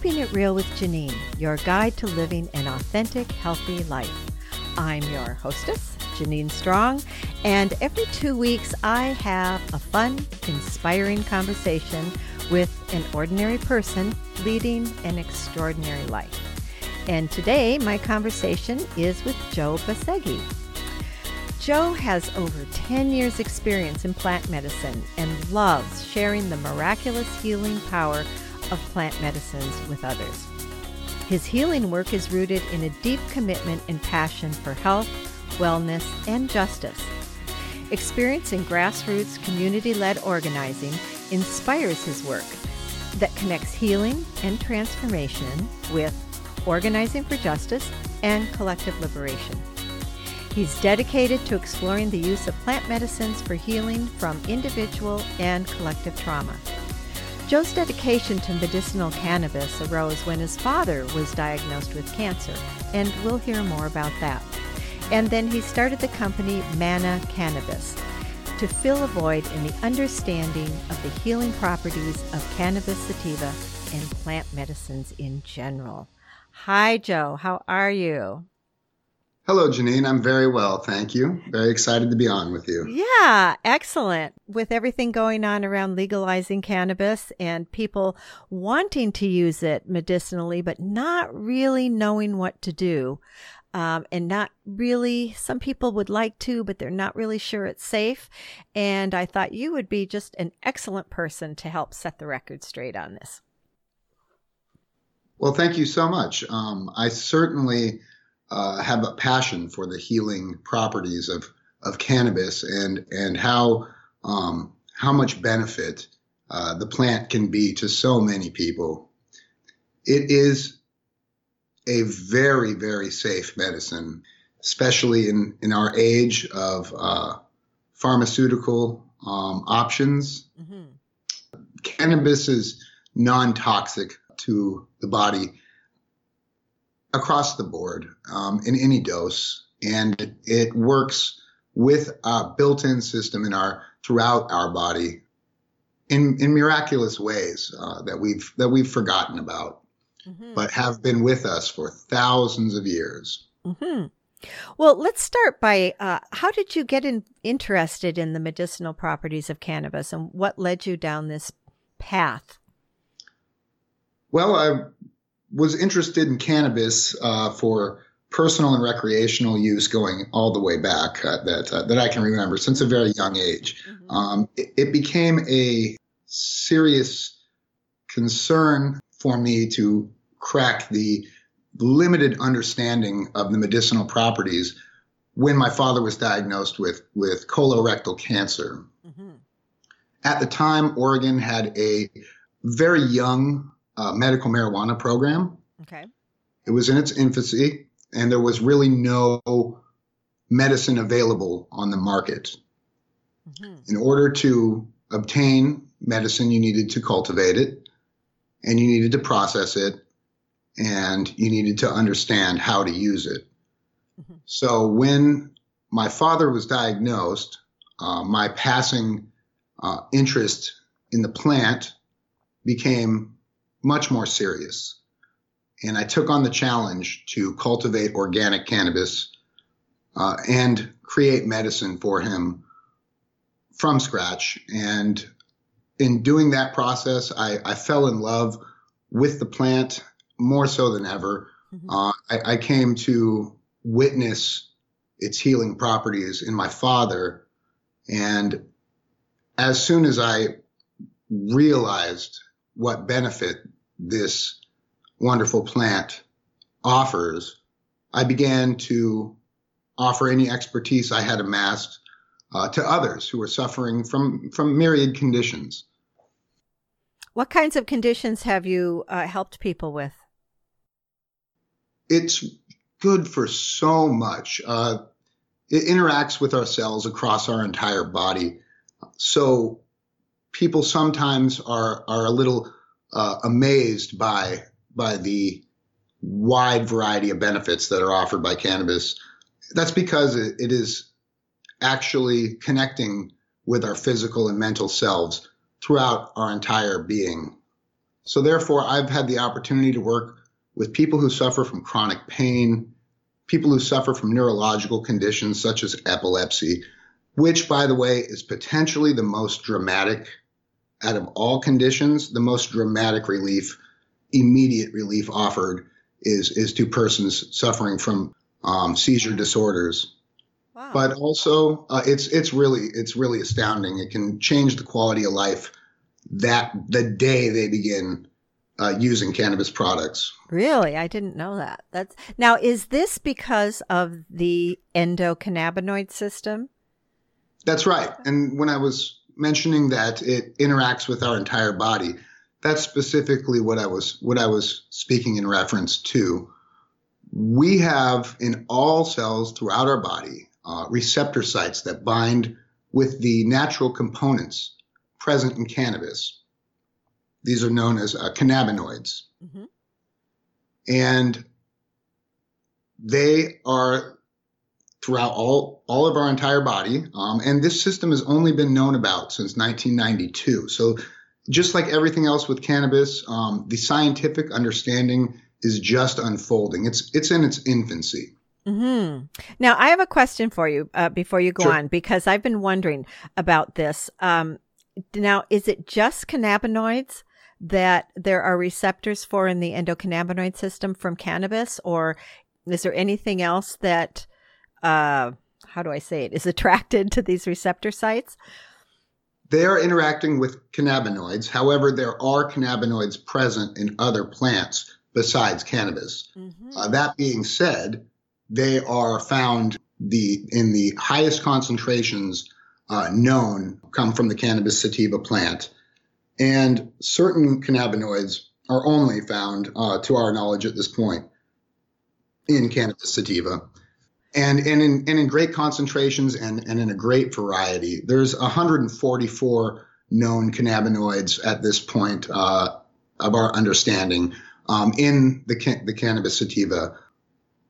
Keeping It Real with Janine, your guide to living an authentic, healthy life. I'm your hostess, Janine Strong, and every two weeks I have a fun, inspiring conversation with an ordinary person leading an extraordinary life. And today my conversation is with Joe Basegi. Joe has over 10 years' experience in plant medicine and loves sharing the miraculous healing power of plant medicines with others. His healing work is rooted in a deep commitment and passion for health, wellness, and justice. Experience in grassroots, community led organizing inspires his work that connects healing and transformation with organizing for justice and collective liberation. He's dedicated to exploring the use of plant medicines for healing from individual and collective trauma. Joe's dedication to medicinal cannabis arose when his father was diagnosed with cancer, and we'll hear more about that. And then he started the company Manna Cannabis to fill a void in the understanding of the healing properties of cannabis sativa and plant medicines in general. Hi, Joe. How are you? Hello, Janine. I'm very well. Thank you. Very excited to be on with you. Yeah, excellent. With everything going on around legalizing cannabis and people wanting to use it medicinally, but not really knowing what to do. Um, and not really, some people would like to, but they're not really sure it's safe. And I thought you would be just an excellent person to help set the record straight on this. Well, thank you so much. Um, I certainly uh, have a passion for the healing properties of of cannabis and and how um, how much benefit uh, the plant can be to so many people. It is a very very safe medicine, especially in in our age of uh, pharmaceutical um, options. Mm-hmm. Cannabis is non toxic to the body across the board um, in any dose, and it works with a built-in system in our throughout our body in in miraculous ways uh, that we've that we've forgotten about, mm-hmm. but have been with us for thousands of years. Mm-hmm. Well, let's start by uh, how did you get in, interested in the medicinal properties of cannabis, and what led you down this path? Well, I was interested in cannabis uh, for personal and recreational use going all the way back uh, that uh, that I can remember since a very young age. Mm-hmm. Um, it, it, became a serious concern for me to crack the limited understanding of the medicinal properties when my father was diagnosed with with colorectal cancer. Mm-hmm. At the time, Oregon had a very young uh, medical marijuana program. Okay. It was in its infancy, and there was really no medicine available on the market. Mm-hmm. In order to obtain medicine, you needed to cultivate it, and you needed to process it, and you needed to understand how to use it. Mm-hmm. So when my father was diagnosed, uh, my passing uh, interest in the plant became much more serious. And I took on the challenge to cultivate organic cannabis uh, and create medicine for him from scratch. And in doing that process, I, I fell in love with the plant more so than ever. Mm-hmm. Uh, I, I came to witness its healing properties in my father. And as soon as I realized what benefit this wonderful plant offers, I began to offer any expertise I had amassed uh, to others who were suffering from, from myriad conditions. What kinds of conditions have you uh, helped people with? It's good for so much. Uh, it interacts with our cells across our entire body. So people sometimes are are a little uh, amazed by by the wide variety of benefits that are offered by cannabis. That's because it, it is actually connecting with our physical and mental selves throughout our entire being. So therefore, I've had the opportunity to work with people who suffer from chronic pain, people who suffer from neurological conditions such as epilepsy, which, by the way, is potentially the most dramatic out of all conditions, the most dramatic relief, immediate relief offered is, is to persons suffering from um, seizure disorders. Wow. But also, uh, it's it's really it's really astounding. It can change the quality of life that the day they begin uh, using cannabis products. Really, I didn't know that. That's now is this because of the endocannabinoid system? That's right. And when I was mentioning that it interacts with our entire body, that's specifically what I was what I was speaking in reference to. We have in all cells throughout our body uh, receptor sites that bind with the natural components present in cannabis. These are known as uh, cannabinoids. Mm-hmm. And they are throughout all, all of our entire body. Um, and this system has only been known about since 1992. So just like everything else with cannabis, um, the scientific understanding is just unfolding. It's, it's in its infancy. Mm-hmm. Now, I have a question for you uh, before you go sure. on because I've been wondering about this. Um, now, is it just cannabinoids that there are receptors for in the endocannabinoid system from cannabis, or is there anything else that, uh, how do I say it, is attracted to these receptor sites? They are interacting with cannabinoids. However, there are cannabinoids present in other plants besides cannabis. Mm-hmm. Uh, that being said, they are found the in the highest concentrations uh, known come from the cannabis sativa plant. And certain cannabinoids are only found, uh, to our knowledge at this point, in cannabis sativa. And, and, in, and in great concentrations and, and in a great variety. There's 144 known cannabinoids at this point uh, of our understanding um, in the, the cannabis sativa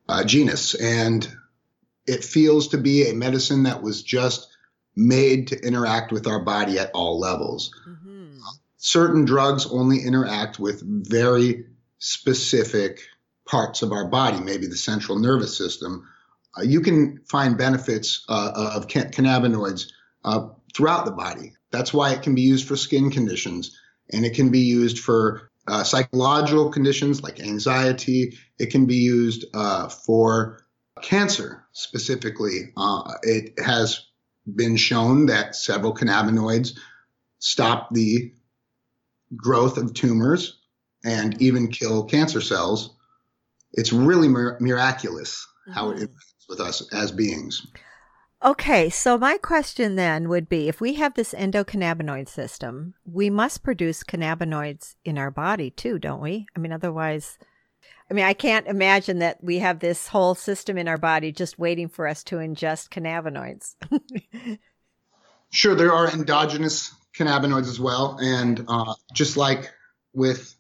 uh, genus. And it feels to be a medicine that was just made to interact with our body at all levels. Mm-hmm. Certain drugs only interact with very specific parts of our body, maybe the central nervous system. You can find benefits uh, of can- cannabinoids uh, throughout the body. That's why it can be used for skin conditions and it can be used for uh, psychological conditions like anxiety. It can be used uh, for cancer specifically. Uh, it has been shown that several cannabinoids stop the growth of tumors and even kill cancer cells. It's really mir- miraculous how it mm-hmm. With us as beings. Okay, so my question then would be if we have this endocannabinoid system, we must produce cannabinoids in our body too, don't we? I mean, otherwise, I mean, I can't imagine that we have this whole system in our body just waiting for us to ingest cannabinoids. sure, there are endogenous cannabinoids as well. And uh, just like with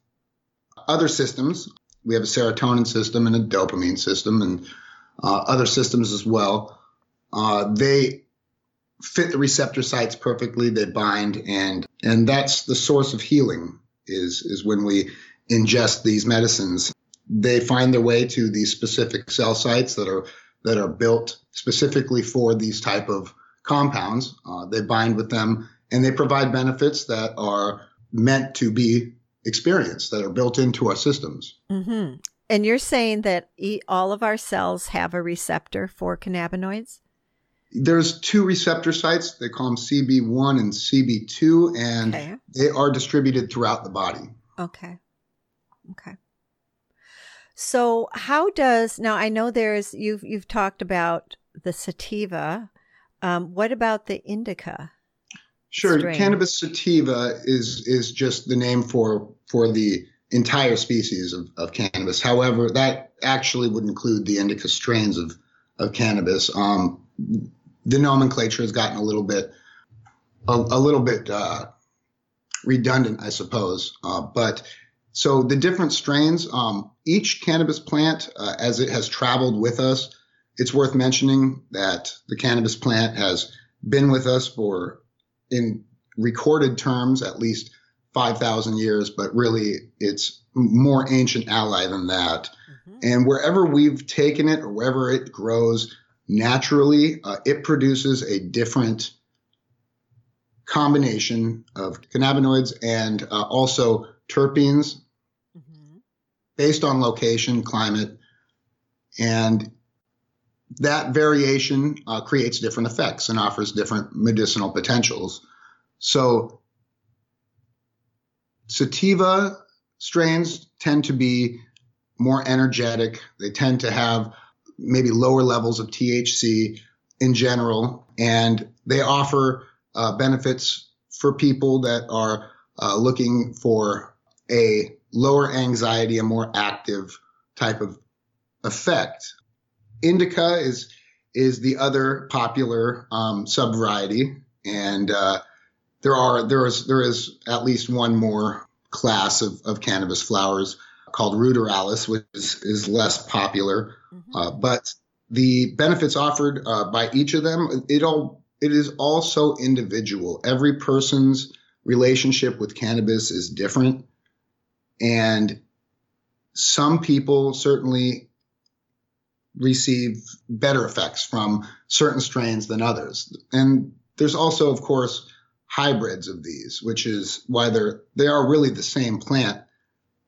other systems, we have a serotonin system and a dopamine system and uh, other systems as well. Uh, they fit the receptor sites perfectly. They bind, and and that's the source of healing. Is is when we ingest these medicines they find their way to these specific cell sites that are that are built specifically for these type of compounds. Uh, they bind with them and they provide benefits that are meant to be experienced, that are built into our systems. Mm-hmm. And you're saying that all of our cells have a receptor for cannabinoids? There's two receptor sites. They call them CB1 and CB2, and okay. they are distributed throughout the body. Okay. Okay. So how does now I know there's you've you've talked about the sativa. Um, what about the indica? Sure, strain? cannabis sativa is is just the name for for the entire species of, of cannabis. However, that actually would include the indica strains of of cannabis. Um, the nomenclature has gotten a little bit a, a little bit uh, redundant, I suppose. Uh, but so the different strains, um, each cannabis plant, uh, as it has traveled with us, it's worth mentioning that the cannabis plant has been with us for, in recorded terms, at least 5,000 years, but really it's more ancient ally than that. Mm-hmm. And wherever we've taken it or wherever it grows naturally, uh, it produces a different combination of cannabinoids and uh, also terpenes mm-hmm. based on location, climate, and that variation uh, creates different effects and offers different medicinal potentials. So, sativa strains tend to be more energetic. They tend to have maybe lower levels of THC in general, and they offer uh, benefits for people that are uh, looking for a lower anxiety, a more active type of effect. Indica is is the other popular um, subvariety, and uh, there are there is there is at least one more class of, of cannabis flowers called ruderalis, which is, is less popular, mm-hmm. uh, but the benefits offered uh, by each of them it all it is also individual. Every person's relationship with cannabis is different, and some people certainly receive better effects from certain strains than others. And there's also, of course, hybrids of these, which is why they're they are really the same plant.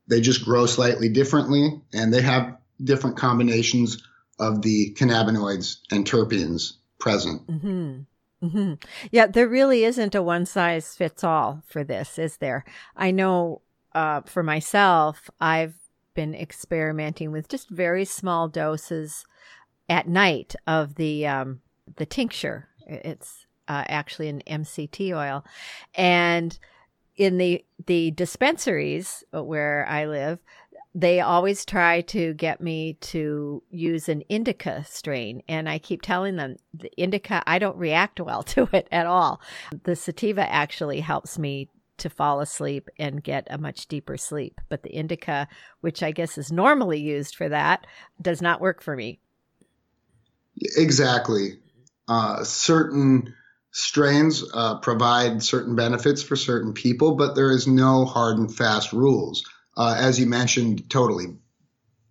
They just grow slightly differently, and they have different combinations of the cannabinoids and terpenes present. Mm-hmm. Mm-hmm. Yeah, there really isn't a one size fits all for this, is there? I know uh, for myself, I've been experimenting with just very small doses at night of the um, the tincture. It's uh, actually an MCT oil, and in the the dispensaries where I live, they always try to get me to use an indica strain and i keep telling them the indica i don't react well to it at all the sativa actually helps me to fall asleep and get a much deeper sleep. But the indica, which I guess is normally used for that, does not work for me. Exactly. Uh, certain strains uh, provide certain benefits for certain people, but there is no hard and fast rules. Uh, as you mentioned, totally.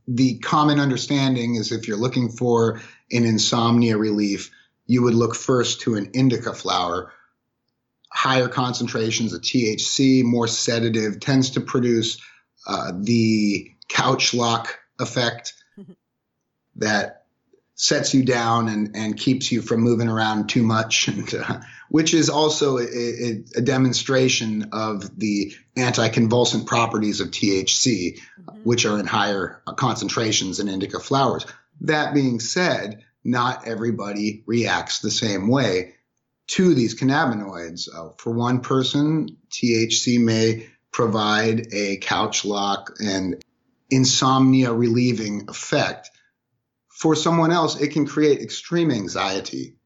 The common understanding is if you're looking for an insomnia relief, you would look first to an indica flower higher concentrations of THC, more sedative, tends to produce uh, the couch lock effect that sets you down and, and keeps you from moving around too much, and, uh, which is also a, a, a, demonstration of the anticonvulsant properties of THC, mm-hmm. which are in higher concentrations in indica flowers. That being said, not everybody reacts the same way to these cannabinoids. Uh, for one person, THC may provide a couch lock and insomnia relieving effect. For someone else, it can create extreme anxiety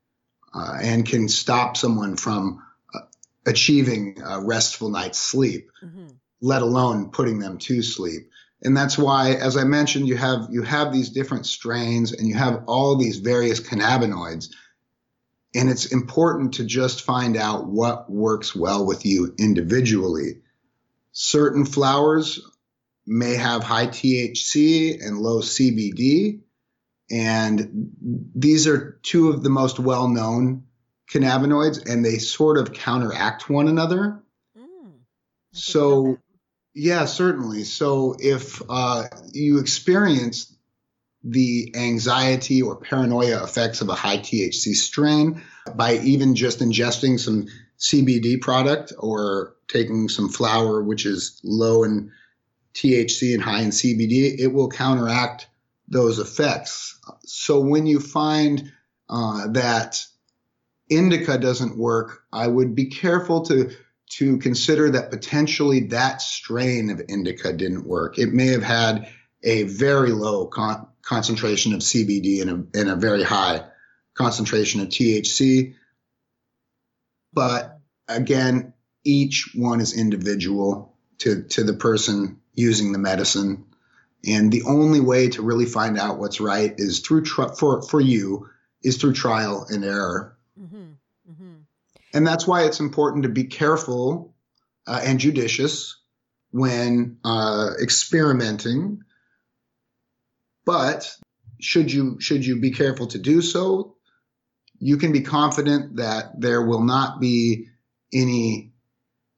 uh, and can stop someone from uh, achieving a restful night's sleep, mm-hmm. let alone putting them to sleep. And that's why, as I mentioned, you have you have these different strains and you have all these various cannabinoids and it's important to just find out what works well with you individually. Certain flowers may have high THC and low CBD. And these are two of the most well known cannabinoids, and they sort of counteract one another. Mm, so, yeah, certainly. So, if uh, you experience the anxiety or paranoia effects of a high THC strain by even just ingesting some CBD product or taking some flower, which is low in THC and high in CBD, it will counteract those effects. So when you find uh, that indica doesn't work, I would be careful to to consider that potentially that strain of indica didn't work. It may have had a very low con- concentration of CBD and a, and a very high concentration of THC. But again, each one is individual to, to the person using the medicine. And the only way to really find out what's right is through tr- for for you is through trial and error. Mm-hmm. Mm-hmm. And that's why it's important to be careful uh, and judicious when uh, experimenting. But should you should you be careful to do so, you can be confident that there will not be any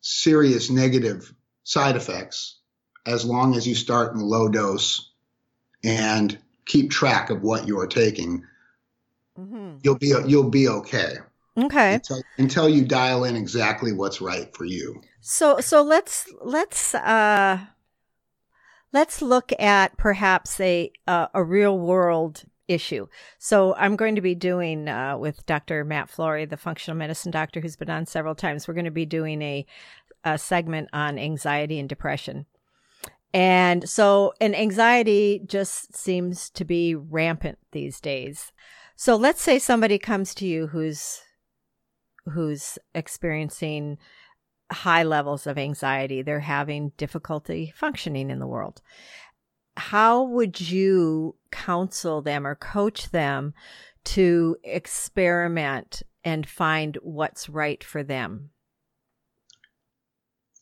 serious negative side effects as long as you start in low dose and keep track of what you're taking. Mm-hmm. You'll be you'll be okay. Okay. Until, until, you dial in exactly what's right for you. So so let's let's uh let's look at perhaps a uh, a real world issue. So I'm going to be doing uh, with Dr. Matt Flory, the functional medicine doctor who's been on several times. We're going to be doing a, a segment on anxiety and depression. And so, and anxiety just seems to be rampant these days. So let's say somebody comes to you who's who's experiencing high levels of anxiety. They're having difficulty functioning in the world how would you counsel them or coach them to experiment and find what's right for them?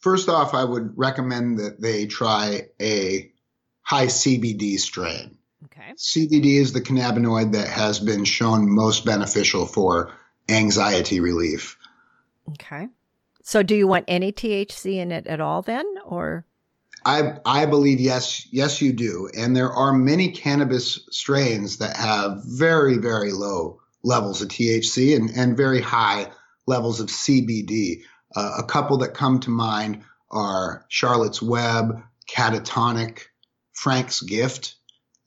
First off, I would recommend that they try a high CBD strain. Okay. CBD is the cannabinoid that has been shown most beneficial for anxiety relief. Okay. So do you want any THC in it at all then or I I believe yes, yes you do. And there are many cannabis strains that have very, very low levels of THC and, and very high levels of CBD. Uh, a couple that come to mind are Charlotte's Web, Cannatonic, Frank's Gift.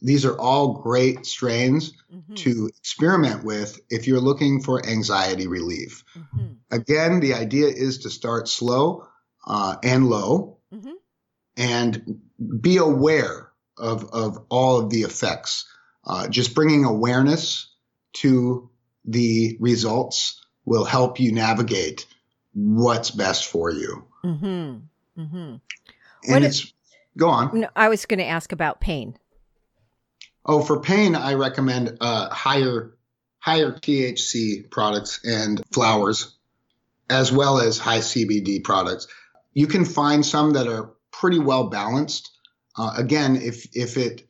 These are all great strains mm-hmm. to experiment with if you're looking for anxiety relief. Mm-hmm. Again, the idea is to start slow uh, and low. Mm-hmm and be aware of, of all of the effects. Uh, just bringing awareness to the results will help you navigate what's best for you. Mm-hmm. Mm-hmm. And what it's, go on. No, I was going to ask about pain. Oh, for pain, I recommend uh, higher higher THC products and flowers, as well as high CBD products. You can find some that are pretty well balanced. Uh, again, if if it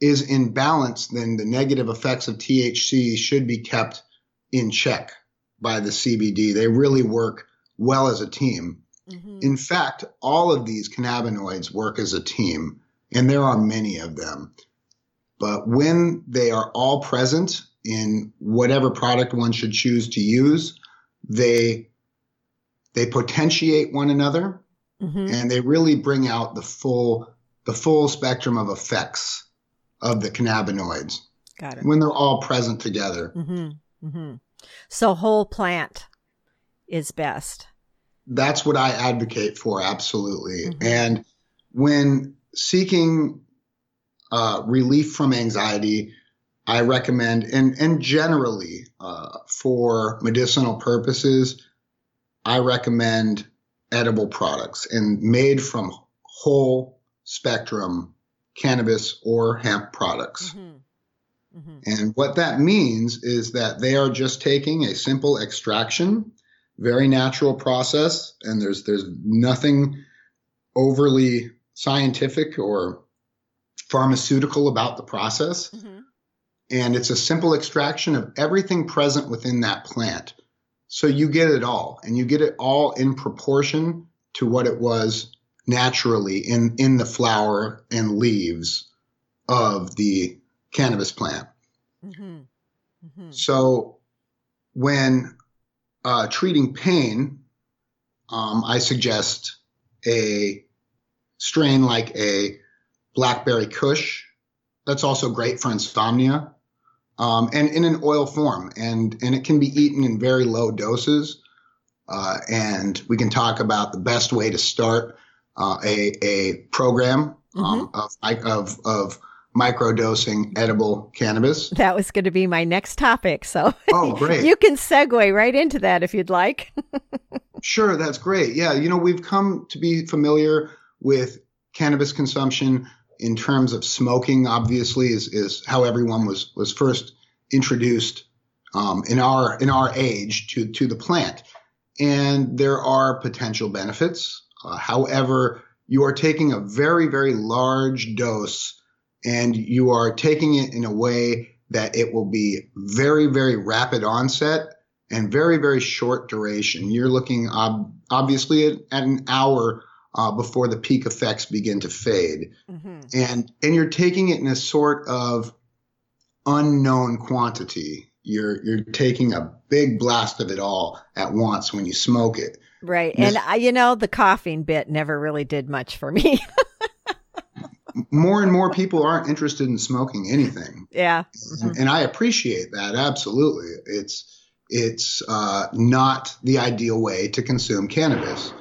is in balance, then the negative effects of THC should be kept in check by the CBD. They really work well as a team. Mm-hmm. In fact, all of these cannabinoids work as a team, and there are many of them. But when they are all present in whatever product one should choose to use, they they potentiate one another mm-hmm. and they really bring out the full the full spectrum of effects of the cannabinoids. Got it. When they're all present together. Mm-hmm. Mm-hmm. So whole plant is best. That's what I advocate for, absolutely. Mm-hmm. And when seeking uh, relief from anxiety, I recommend, and and generally uh, for medicinal purposes, I recommend edible products and made from whole spectrum cannabis or hemp products. Mm-hmm. Mm-hmm. And what that means is that they are just taking a simple extraction, very natural process, and there's there's nothing overly scientific or pharmaceutical about the process. Mm-hmm. And it's a simple extraction of everything present within that plant. So you get it all, and you get it all in proportion to what it was naturally in, in the flower and leaves of the cannabis plant. Mm-hmm. Mm-hmm. So when uh, treating pain, um, I suggest a strain like a blackberry kush. That's also great for insomnia um, and in an oil form, and and it can be eaten in very low doses. Uh, and we can talk about the best way to start uh, a a program um, mm-hmm. of of of microdosing edible cannabis. That was going to be my next topic. So oh, great! you can segue right into that if you'd like. sure, that's great. Yeah, you know we've come to be familiar with cannabis consumption in terms of smoking, obviously, is, is how everyone was, was first introduced um, in our in our age to to the plant. And there are potential benefits Uh, however, you are taking a very, very large dose and you are taking it in a way that it will be very, very rapid onset and very, very short duration. You're looking ob- obviously at, at, an hour uh, before the peak effects begin to fade, mm-hmm. and and you're taking it in a sort of unknown quantity. You're you're taking a big blast of it all at once when you smoke it. Right, and, and you know the coughing bit never really did much for me. more and more people aren't interested in smoking anything. Yeah. Mm-hmm. And, and, I appreciate that. Absolutely. It's, it's uh, not the ideal way to consume cannabis.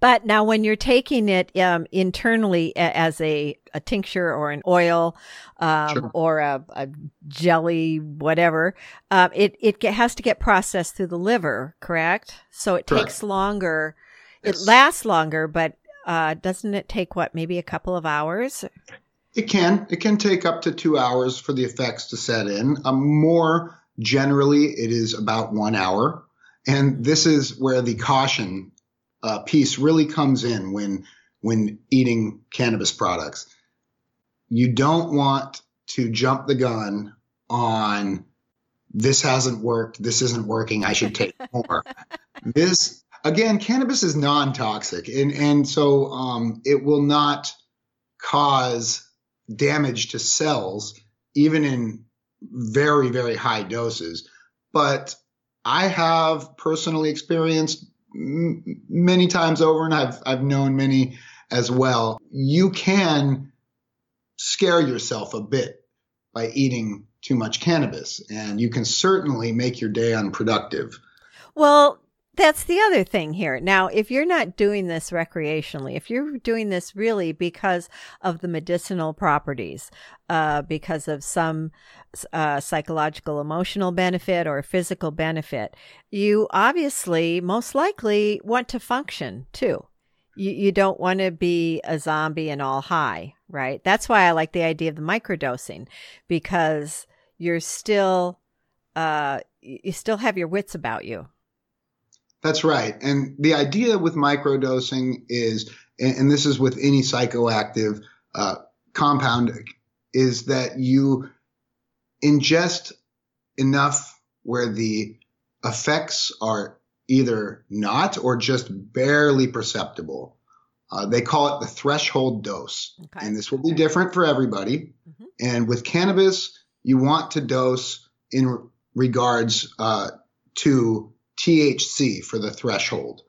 But now, when you're taking it um, internally as a, a tincture or an oil um, sure. or a, a, jelly, whatever, uh, it it has to get processed through the liver, correct? So it correct. takes longer. Yes. It lasts longer, but uh, doesn't it take what, maybe a couple of hours? It can. It can take up to two hours for the effects to set in. Um, more generally, it is about one hour. And this is where the caution uh, piece really comes in when when eating cannabis products. You don't want to jump the gun on this hasn't worked, this isn't working, I should take more. this again, cannabis is non-toxic, and and so um, it will not cause damage to cells, even in very very high doses. But I have personally experienced m- many times over, and I've I've known many as well. You can scare yourself a bit by eating too much cannabis, and you can certainly make your day unproductive. Well, that's the other thing here. Now, if you're not doing this recreationally, if you're doing this really because of the medicinal properties, uh, because of some uh, psychological, emotional benefit or physical benefit, you obviously, most likely, want to function too. You, you don't want to be a zombie and all high, right? That's why I like the idea of the microdosing because you're still, uh, you still have your wits about you that's right. And the idea with microdosing is, and this is with any psychoactive uh, compound, is that you ingest enough where the effects are either not or just barely perceptible. Uh, they call it the threshold dose. Okay. And this will be different for everybody. Mm-hmm. And with cannabis, you want to dose in regards uh, to THC for the threshold.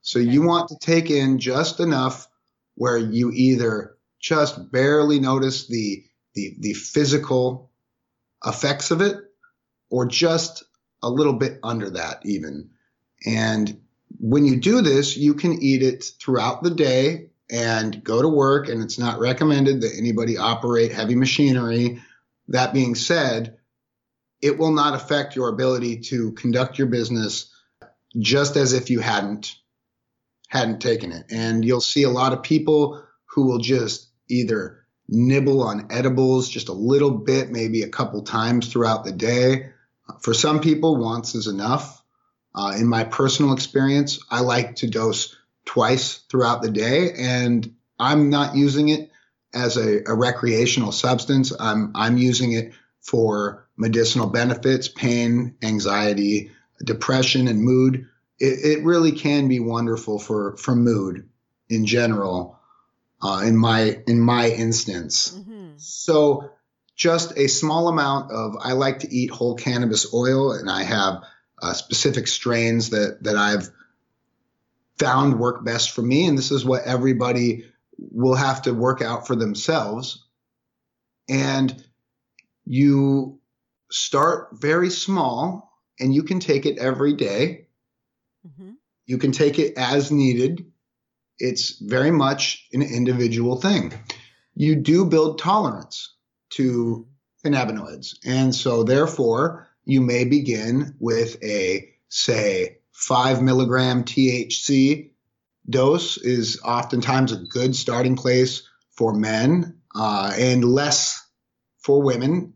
So okay. you want to take in just enough where you either just barely notice the, the, the physical effects of it or just a little bit under that even. And when you do this, you can eat it throughout the day and go to work and it's not recommended that anybody operate heavy machinery. That being said, it will not affect your ability to conduct your business just as if you hadn't hadn't taken it. And you'll see a lot of people who will just either nibble on edibles just a little bit, maybe a couple times throughout the day. For some people, once is enough. Uh, in my personal experience, I like to dose twice throughout the day, and I'm not using it as a, a recreational substance. I'm I'm using it for medicinal benefits, pain, anxiety, depression, and mood. It, it really can be wonderful for for mood in general. Uh, in my in my instance, mm-hmm. so just a small amount of I like to eat whole cannabis oil, and I have uh, specific strains that that I've found work best for me, and this is what everybody will have to work out for themselves. And you start very small and you can take it every day. Mm-hmm. You can take it as needed. It's very much an individual thing. You do build tolerance to cannabinoids. And so therefore you may begin with a, say, five milligram THC dose is oftentimes a good starting place for men uh, and less for women.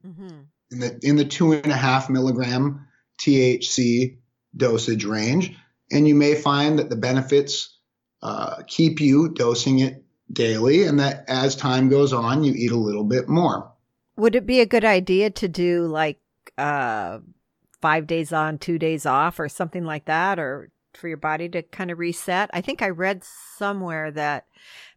In the in the two and a half milligram THC dosage range. And you may find that the benefits uh, keep you dosing it daily, and that as time goes on, you eat a little bit more. Would it be a good idea to do like uh, five days on, two days off, or something like that, or for your body to kind of reset? I think I read somewhere that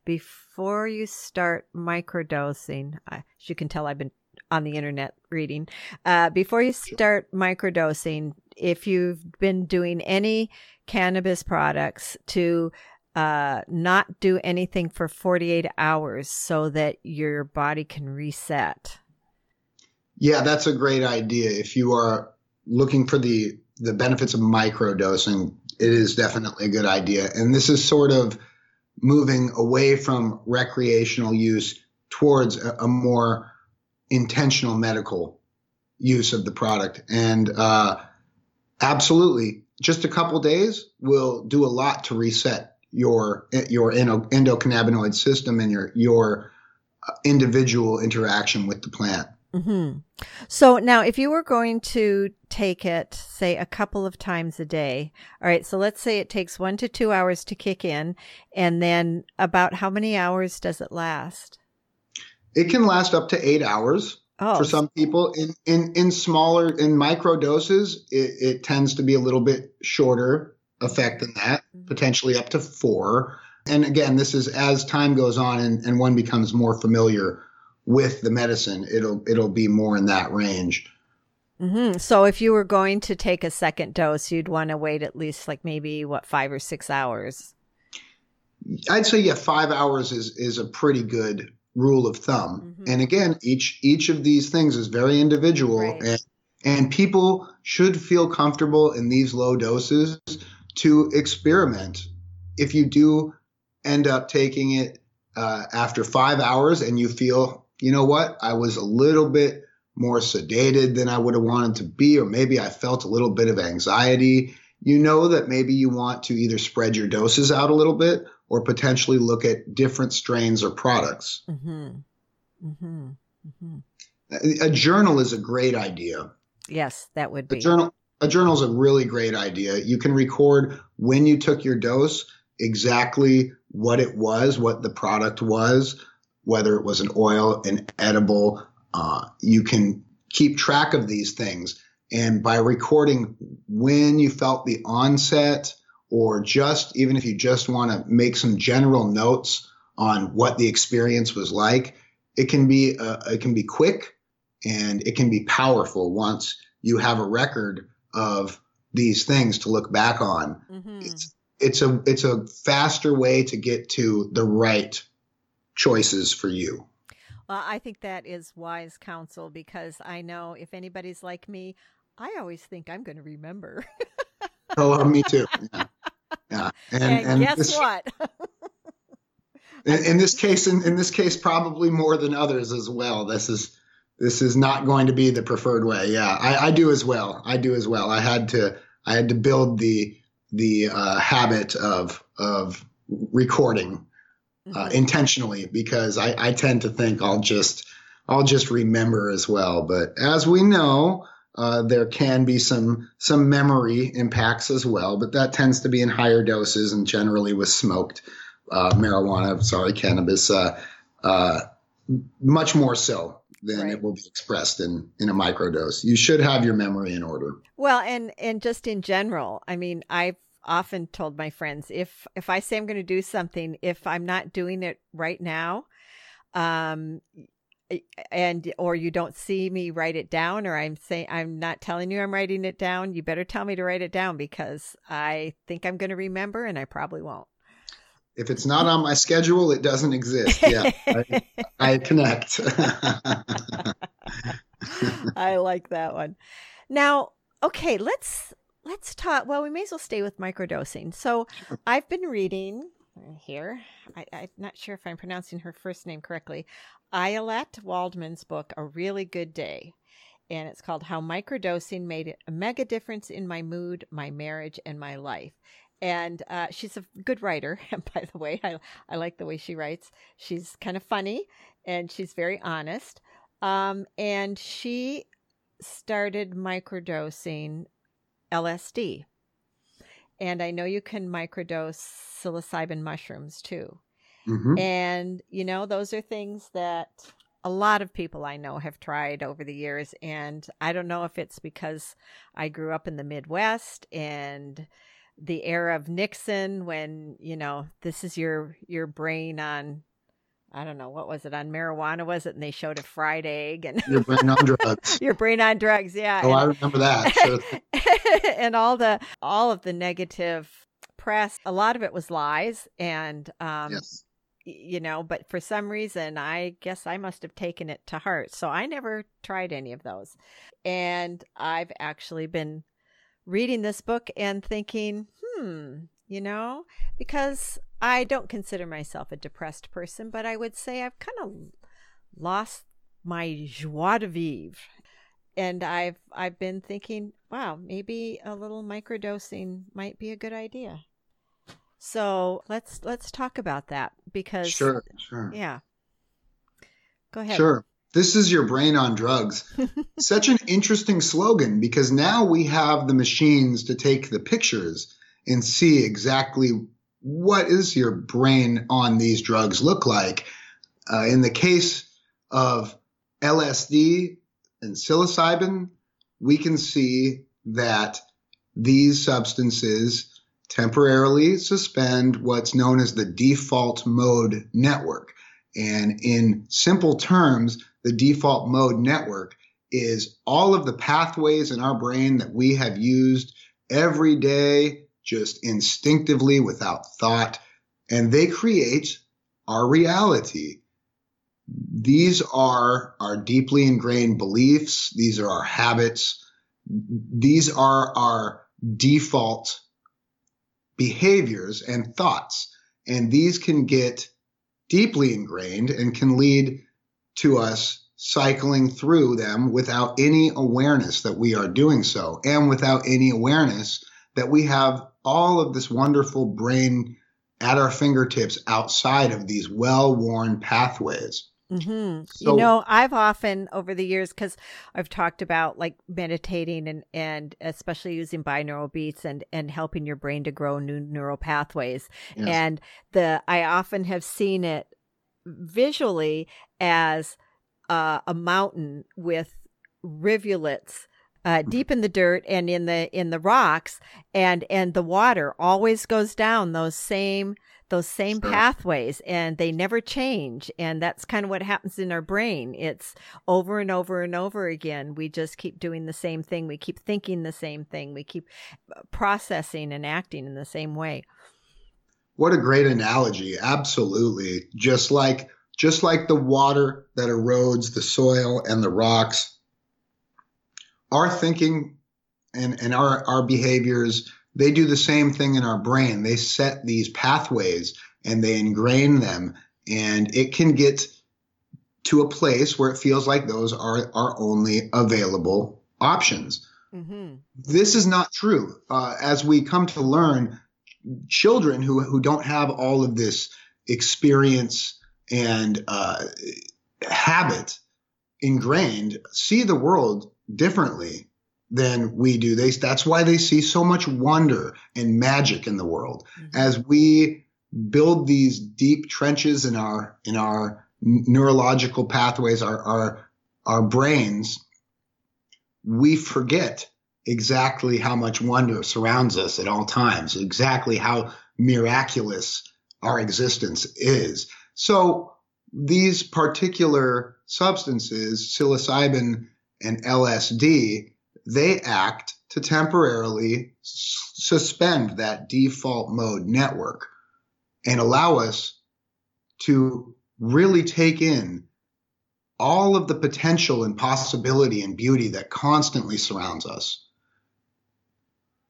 before you start microdosing, as you can tell, I've been on the internet reading. Uh, before you start microdosing, if you've been doing any cannabis products, to uh, not do anything for 48 hours so that your body can reset. Yeah, that's a great idea. If you are looking for the the benefits of microdosing, it is definitely a good idea. And this is sort of moving away from recreational use towards a, a more intentional medical use of the product. And uh, absolutely, just a couple days will do a lot to reset your your endocannabinoid system and your your uh, individual interaction with the plant. Mm-hmm. So now, if you were going to take it, say, a couple of times a day, all right, so let's say it takes one to two hours to kick in, and then about how many hours does it last? It can last up to eight hours. Oh. For some people, in, in, in smaller, in micro doses, it, it tends to be a little bit shorter effect than that, mm-hmm. potentially up to four. And again, this is as time goes on and, and one becomes more familiar with the medicine, it'll it'll be more in that range. Mm-hmm. So if you were going to take a second dose, you'd want to wait at least like maybe what five or six hours. I'd say yeah, five hours is is a pretty good rule of thumb. Mm-hmm. And again, each each of these things is very individual, right. and and people should feel comfortable in these low doses to experiment. If you do end up taking it uh, after five hours and you feel you know what? I was a little bit more sedated than I would have wanted to be, or maybe I felt a little bit of anxiety. You know that maybe you want to either spread your doses out a little bit or potentially look at different strains or products. Mm-hmm. Mm-hmm. Mm-hmm. A, a journal is a great idea. Yes, that would be. A journal, a journal is a really great idea. You can record when you took your dose, exactly what it was, what the product was, whether it was an oil, an edible. Uh, you can keep track of these things. And by recording when you felt the onset, or just even if you just want to make some general notes on what the experience was like, it can be uh, it can be quick and it can be powerful once you have a record of these things to look back on. Mm-hmm. It's, it's a it's a faster way to get to the right choices for you. Well, I think that is wise counsel because I know if anybody's like me, I always think I'm going to remember. oh, me too. Yeah. Yeah. And, and, and guess this, what? in, in, this case, in, in this case, probably more than others as well. This is this is not going to be the preferred way. Yeah, I, I do as well. I do as well. I had to I had to build the the uh, habit of of recording uh, mm-hmm. intentionally because I, I tend to think I'll just I'll just remember as well. But as we know, uh, there can be some some memory impacts as well, but that tends to be in higher doses and generally with smoked uh, marijuana, sorry, cannabis, uh, uh much more so than right. it will be expressed in in a microdose. You should have your memory in order. Well, and and just in general, I mean, I've often told my friends if if I say I'm going to do something, if I'm not doing it right now, um, and or you don't see me write it down, or I'm saying I'm not telling you I'm writing it down, you better tell me to write it down because I think I'm going to remember, and I probably won't. If it's not on my schedule, it doesn't exist. Yeah, I, I connect. I like that one. Now, okay, let's let's talk. Well, we may as well stay with microdosing. So I've been reading here. I, am not sure if I'm pronouncing her first name correctly. Ayelet Waldman's book, A Really Good Day. And it's called How Microdosing Made a Mega Difference in My Mood, My Marriage, and My Life. And uh, she's a good writer. By the way, I, I like the way she writes. She's kind of funny and she's very honest. Um, and she started microdosing LSD. And I know you can microdose psilocybin mushrooms too. Mhm. And, you know, those are things that a lot of people I know have tried over the years. And I don't know if it's because I grew up in the Midwest and the era of Nixon when, you know, this is your your brain on I don't know, what was it, on marijuana was it? And they showed a fried egg and Your brain on drugs. your brain on drugs, yeah. Oh, and- I remember that. Sure. and all the all of the negative press a lot of it was lies and um yes. you know but for some reason i guess i must have taken it to heart so i never tried any of those and i've actually been reading this book and thinking hmm you know because i don't consider myself a depressed person but i would say i've kind of lost my joie de vivre and i've i've been thinking wow maybe a little microdosing might be a good idea so let's let's talk about that because Sure. Sure. yeah go ahead Sure. This is your brain on drugs. Such an interesting slogan because now we have the machines to take the pictures and see exactly what is your brain on these drugs look like. Uh, in the case of LSD and psilocybin, we can see that these substances temporarily suspend what's known as the default mode network. And in simple terms, the default mode network is all of the pathways in our brain that we have used every day, just instinctively without thought, and they create our reality. These are our deeply ingrained beliefs. These are our habits. These are our default behaviors and thoughts. And these can get deeply ingrained and can lead to us cycling through them without any awareness that we are doing so and without any awareness that we have all of this wonderful brain at our fingertips outside of these well-worn pathways. hmm So- you know, I've often over the years because I've talked about like meditating and and especially using binaural beats and and helping your brain to grow new neural pathways. Yes. And the I often have seen it visually as uh, a mountain with rivulets. Uh, deep in the dirt and in the in the rocks and and the water always goes down those same those same Sure. pathways and they never change and that's kind of what happens in our brain it's over and over and over again we just keep doing the same thing we keep thinking the same thing we keep uh, processing and acting in the same way What a great analogy. Absolutely. Just like just like the water that erodes the soil and the rocks, our thinking and, and our, our behaviors, they do the same thing in our brain. They set these pathways and they ingrain them. And it can get to a place where it feels like those are our only available options. mm-hmm. This is not true. Uh, as we come to learn, children who, who don't have all of this experience and uh, habit ingrained see the world differently than we do. They, that's why they see so much wonder and magic in the world. Mm-hmm. As we build these deep trenches in our in our neurological pathways, our our our brains, we forget exactly how much wonder surrounds us at all times, exactly how miraculous our existence is. So these particular substances, psilocybin and LSD, they act to temporarily s- suspend that default mode network and allow us to really take in all of the potential and possibility and beauty that constantly surrounds us.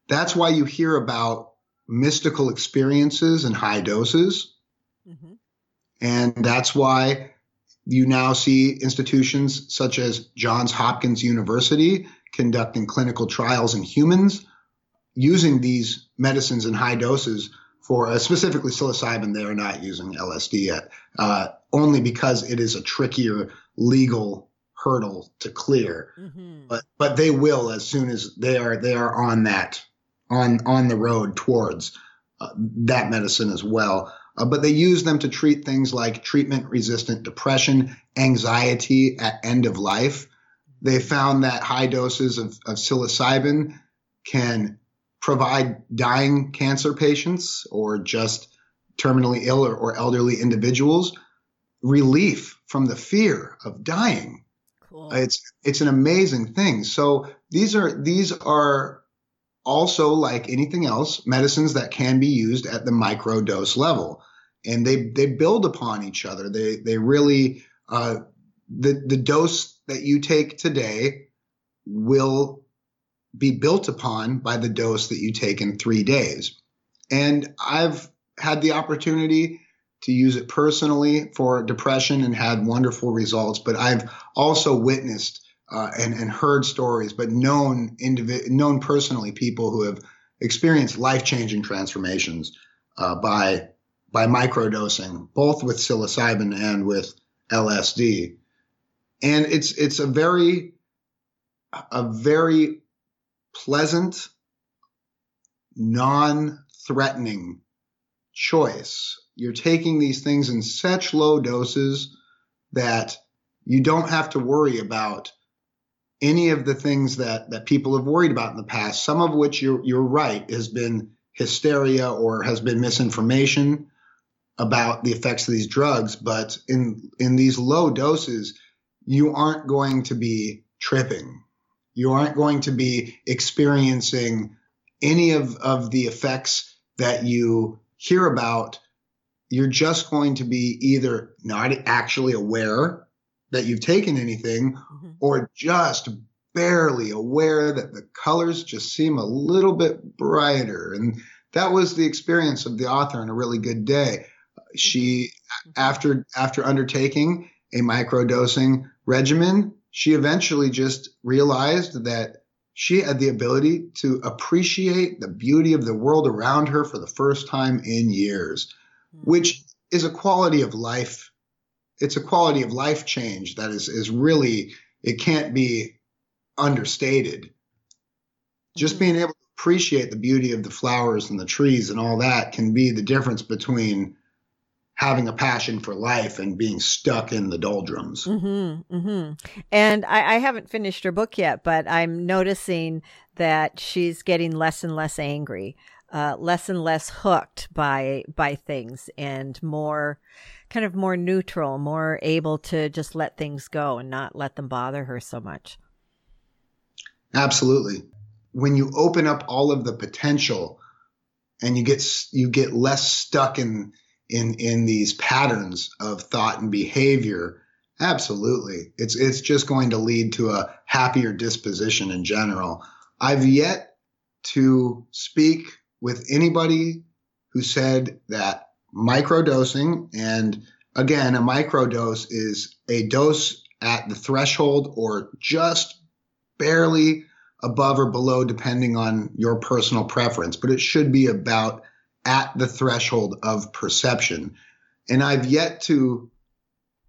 That's why you hear about mystical experiences and high doses. Mm-hmm. And that's why you now see institutions such as Johns Hopkins University conducting clinical trials in humans using these medicines in high doses for uh, specifically psilocybin. They are not using LSD yet, uh, only because it is a trickier legal hurdle to clear. Mm-hmm. But but they will as soon as they are they are on that on on the road towards uh, that medicine as well. Uh, but they use them to treat things like treatment resistant depression, anxiety at end of life. They found that high doses of, of psilocybin can provide dying cancer patients or just terminally ill or, or elderly individuals relief from the fear of dying. Cool. It's it's an amazing thing. So these are these are also like anything else medicines that can be used at the micro dose level. And they they build upon each other. They they really uh, the the dose that you take today will be built upon by the dose that you take in three days. And i've had the opportunity to use it personally for depression and had wonderful results. But i've also witnessed uh, and, and heard stories, but known individ- known personally people who have experienced life changing transformations uh, by by microdosing, both with psilocybin and with LSD. And it's it's a very a very pleasant, non-threatening choice. You're taking these things in such low doses that you don't have to worry about any of the things that that people have worried about in the past, some of which you're you're right has been hysteria or has been misinformation about the effects of these drugs, but in in these low doses, you aren't going to be tripping. You aren't going to be experiencing any of, of the effects that you hear about. You're just going to be either not actually aware that you've taken anything mm-hmm. or just barely aware that the colors just seem a little bit brighter. And that was the experience of the author on a really good day. She, mm-hmm. after, after undertaking a microdosing regimen, she eventually just realized that she had the ability to appreciate the beauty of the world around her for the first time in years, mm-hmm. which is a quality of life it's a quality of life change that is is really it can't be understated. Just mm-hmm. being able to appreciate the beauty of the flowers and the trees and all that can be the difference between having a passion for life and being stuck in the doldrums. Mm-hmm, mm-hmm. And I, I, haven't finished her book yet, but I'm noticing that she's getting less and less angry, uh, less and less hooked by by things, and more kind of more neutral, more able to just let things go and not let them bother her so much. Absolutely. When you open up all of the potential and you get you get less stuck in in in these patterns of thought and behavior, absolutely. It's it's just going to lead to a happier disposition in general. I've yet to speak with anybody who said that microdosing. And again, a microdose is a dose at the threshold or just barely above or below, depending on your personal preference, but it should be about at the threshold of perception. And I've yet to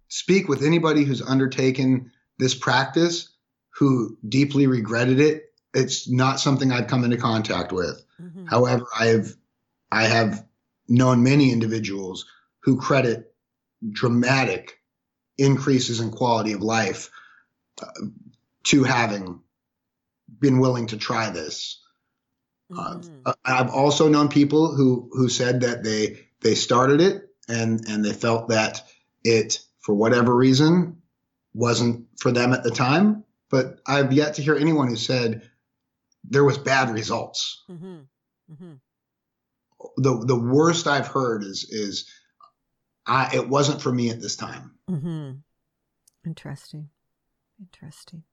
speak with anybody who's undertaken this practice who deeply regretted it. It's not something I've come into contact with. Mm-hmm. However, I have I have known many individuals who credit dramatic increases in quality of life uh, to having been willing to try this. Mm-hmm. Uh, I've also known people who who said that they they started it and and they felt that it for whatever reason wasn't for them at the time. But I've yet to hear anyone who said there was bad results. Mm-hmm. Mm-hmm the the worst I've heard is is I it wasn't for me at this time. Mm-hmm. Interesting, interesting.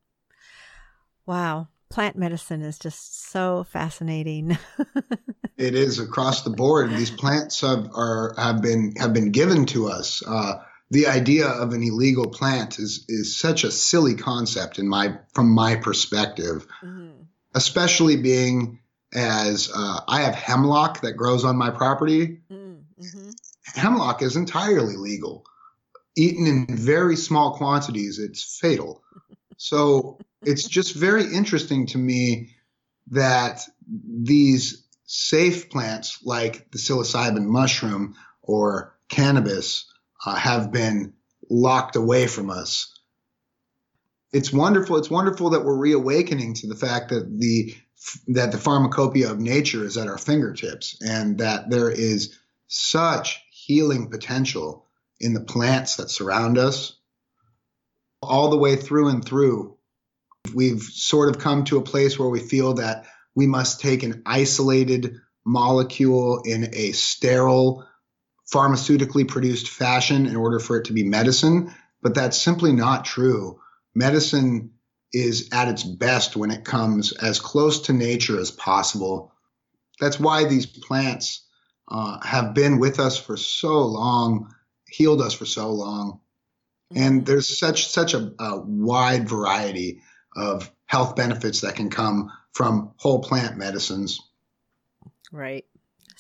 Wow, plant medicine is just so fascinating. it is across the board. These plants have are have been have been given to us. Uh, the idea of an illegal plant is is such a silly concept in my from my perspective, mm-hmm. especially being as uh, I have hemlock that grows on my property. Mm-hmm. Hemlock is entirely legal. Eaten in very small quantities, it's fatal. So it's just very interesting to me that these safe plants like the psilocybin mushroom or cannabis uh, have been locked away from us. It's wonderful. It's wonderful that we're reawakening to the fact that the that the pharmacopoeia of nature is at our fingertips and that there is such healing potential in the plants that surround us all the way through and through. We've sort of come to a place where we feel that we must take an isolated molecule in a sterile, pharmaceutically produced fashion in order for it to be medicine. But that's simply not true. Medicine is at its best when it comes as close to nature as possible. That's why these plants uh, have been with us for so long, healed us for so long. And mm-hmm. there's such such a, a wide variety of health benefits that can come from whole plant medicines. Right.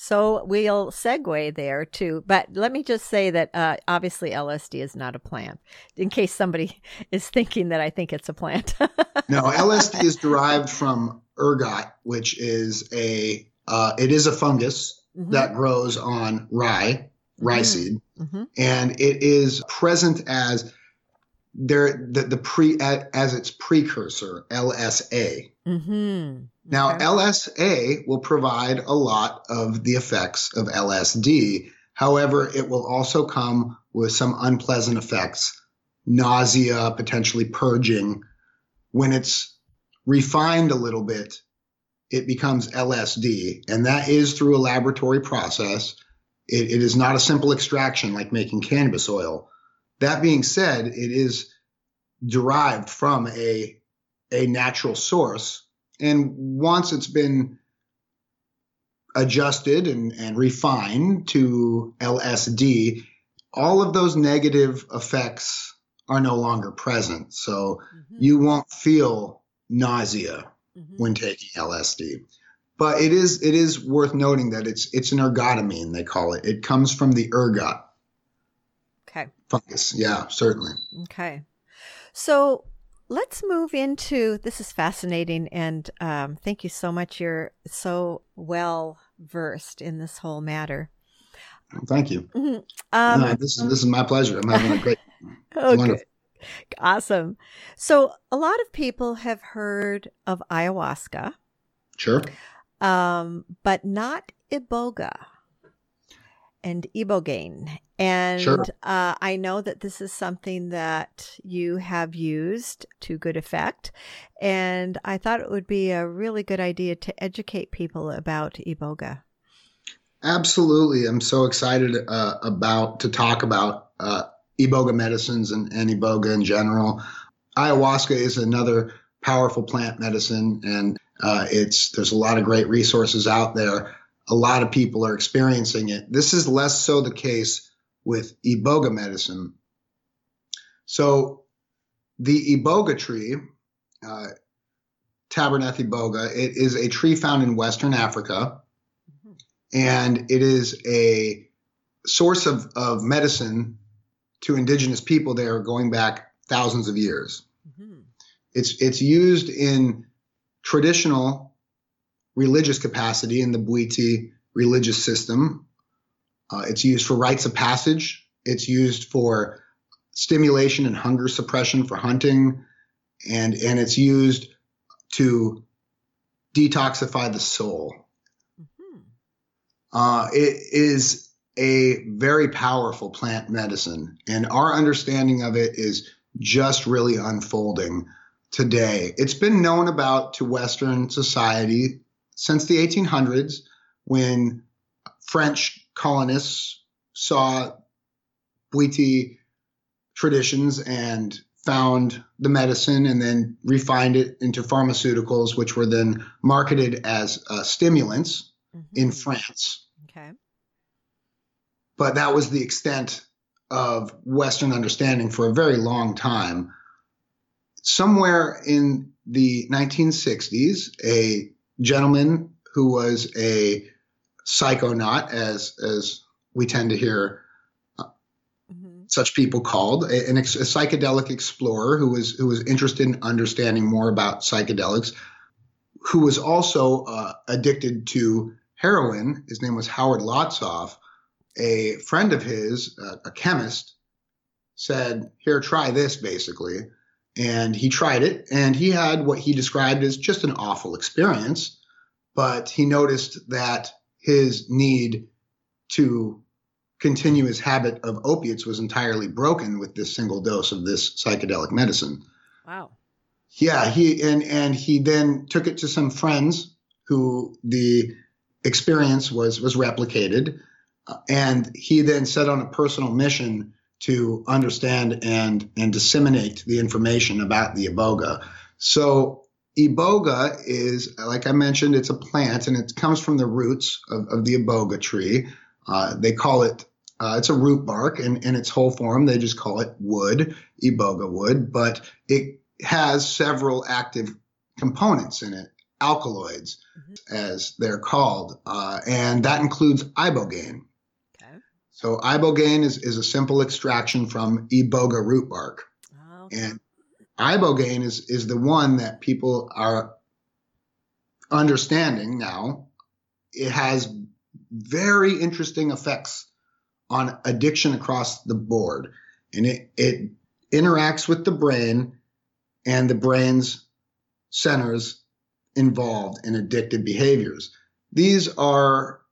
So we'll segue there too. But let me just say that uh, obviously LSD is not a plant, in case somebody is thinking that I think it's a plant. no, LSD is derived from ergot, which is a uh, it is a fungus mm-hmm. that grows on rye, rye mm-hmm. seed, mm-hmm. and it is present as there the, the pre as its precursor LSA. Now, okay. LSA will provide a lot of the effects of LSD. However, it will also come with some unpleasant effects, nausea, potentially purging. When it's refined a little bit, it becomes LSD, and that is through a laboratory process. it, it is not a simple extraction like making cannabis oil. That being said, it is derived from a, a natural source and once it's been adjusted and, and refined to LSD, all of those negative effects are no longer present. So mm-hmm. you won't feel nausea mm-hmm. when taking LSD. But it is it is worth noting that it's it's an ergotamine they call it. It comes from the ergot. Okay. Fungus. Yeah, certainly. Okay. So let's move into this is fascinating and um, thank you so much. You're so well versed in this whole matter. Thank you. Mm-hmm. um, no, this is this is my pleasure. I'm having a great okay. wonderful. Awesome. So a lot of people have heard of ayahuasca. Sure. Um, but not iboga and ibogaine and sure. uh, I know that this is something that you have used to good effect. And I thought it would be a really good idea to educate people about Iboga. Absolutely. I'm so excited uh, about to talk about uh, Iboga medicines and, and Iboga in general. Ayahuasca is another powerful plant medicine, and uh, it's there's a lot of great resources out there. A lot of people are experiencing it. This is less so the case with iboga medicine. So the iboga tree, uh, Tabernanthe iboga, it is a tree found in Western Africa, mm-hmm. and it is a source of, of medicine to indigenous people there going back thousands of years. Mm-hmm. It's it's used in traditional religious capacity in the Bwiti religious system uh, it's used for rites of passage. It's used for stimulation and hunger suppression for hunting, and and it's used to detoxify the soul. Mm-hmm. Uh, it is a very powerful plant medicine, and our understanding of it is just really unfolding today. It's been known about to Western society since the 1800s when French colonists saw Bwiti traditions and found the medicine and then refined it into pharmaceuticals, which were then marketed as uh, stimulants mm-hmm. in France. Okay. But that was the extent of Western understanding for a very long time. Somewhere in the 1960s, a gentleman who was a psychonaut, as as we tend to hear mm-hmm. such people called, a, a, psychedelic explorer who was who was interested in understanding more about psychedelics, who was also uh, addicted to heroin. His name was Howard Lotsof. A friend of his, uh, a chemist, said, Here, try this, basically. And he tried it, and he had what he described as just an awful experience. But he noticed that his need to continue his habit of opiates was entirely broken with this single dose of this psychedelic medicine. Wow. Yeah, he and and he then took it to some friends who the experience was was replicated, uh, and he then set on a personal mission to understand and and disseminate the information about the iboga. So iboga is, like I mentioned, it's a plant and it comes from the roots of, of the iboga tree. Uh, they call it uh, it's a root bark and in its whole form. They just call it wood, iboga wood, but it has several active components in it, alkaloids, mm-hmm. as they're called, uh, and that includes ibogaine. So ibogaine is, is a simple extraction from iboga root bark, oh, okay. and ibogaine is is the one that people are understanding now. It has very interesting effects on addiction across the board. And it, it interacts with the brain and the brain's centers involved in addictive behaviors. These are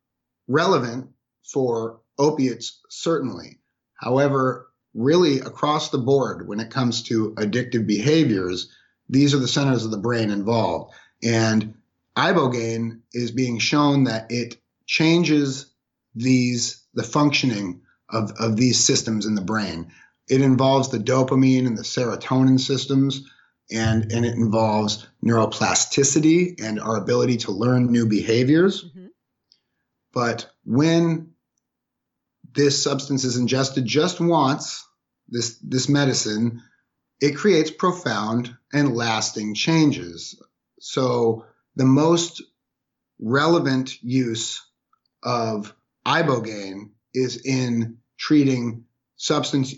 relevant for opiates, certainly. However, really across the board, when it comes to addictive behaviors, these are the centers of the brain involved. And ibogaine is being shown that it changes these the functioning of, of these systems in the brain. It involves the dopamine and the serotonin systems, and, and it involves neuroplasticity and our ability to learn new behaviors. Mm-hmm. But when this substance is ingested just once, this, this medicine, it creates profound and lasting changes. So the most relevant use of ibogaine is in treating substance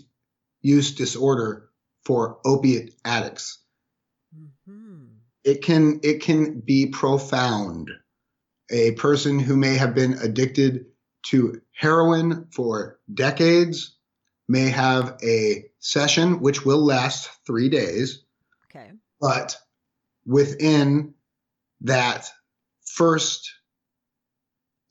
use disorder for opiate addicts. Mm-hmm. It can it can be profound. A person who may have been addicted to heroin for decades may have a session which will last three days. Okay. But within that first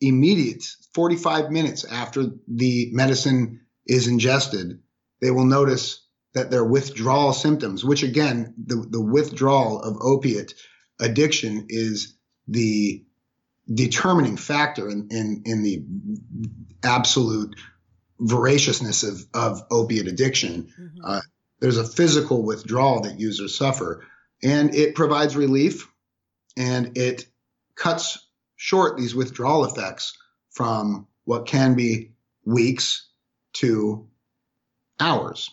immediate 45 minutes after the medicine is ingested, they will notice that their withdrawal symptoms, which again, the, the withdrawal of opiate addiction is the determining factor in, in, in the absolute voraciousness of, of opiate addiction. Mm-hmm. Uh, there's a physical withdrawal that users suffer, and it provides relief and it cuts short these withdrawal effects from what can be weeks to hours.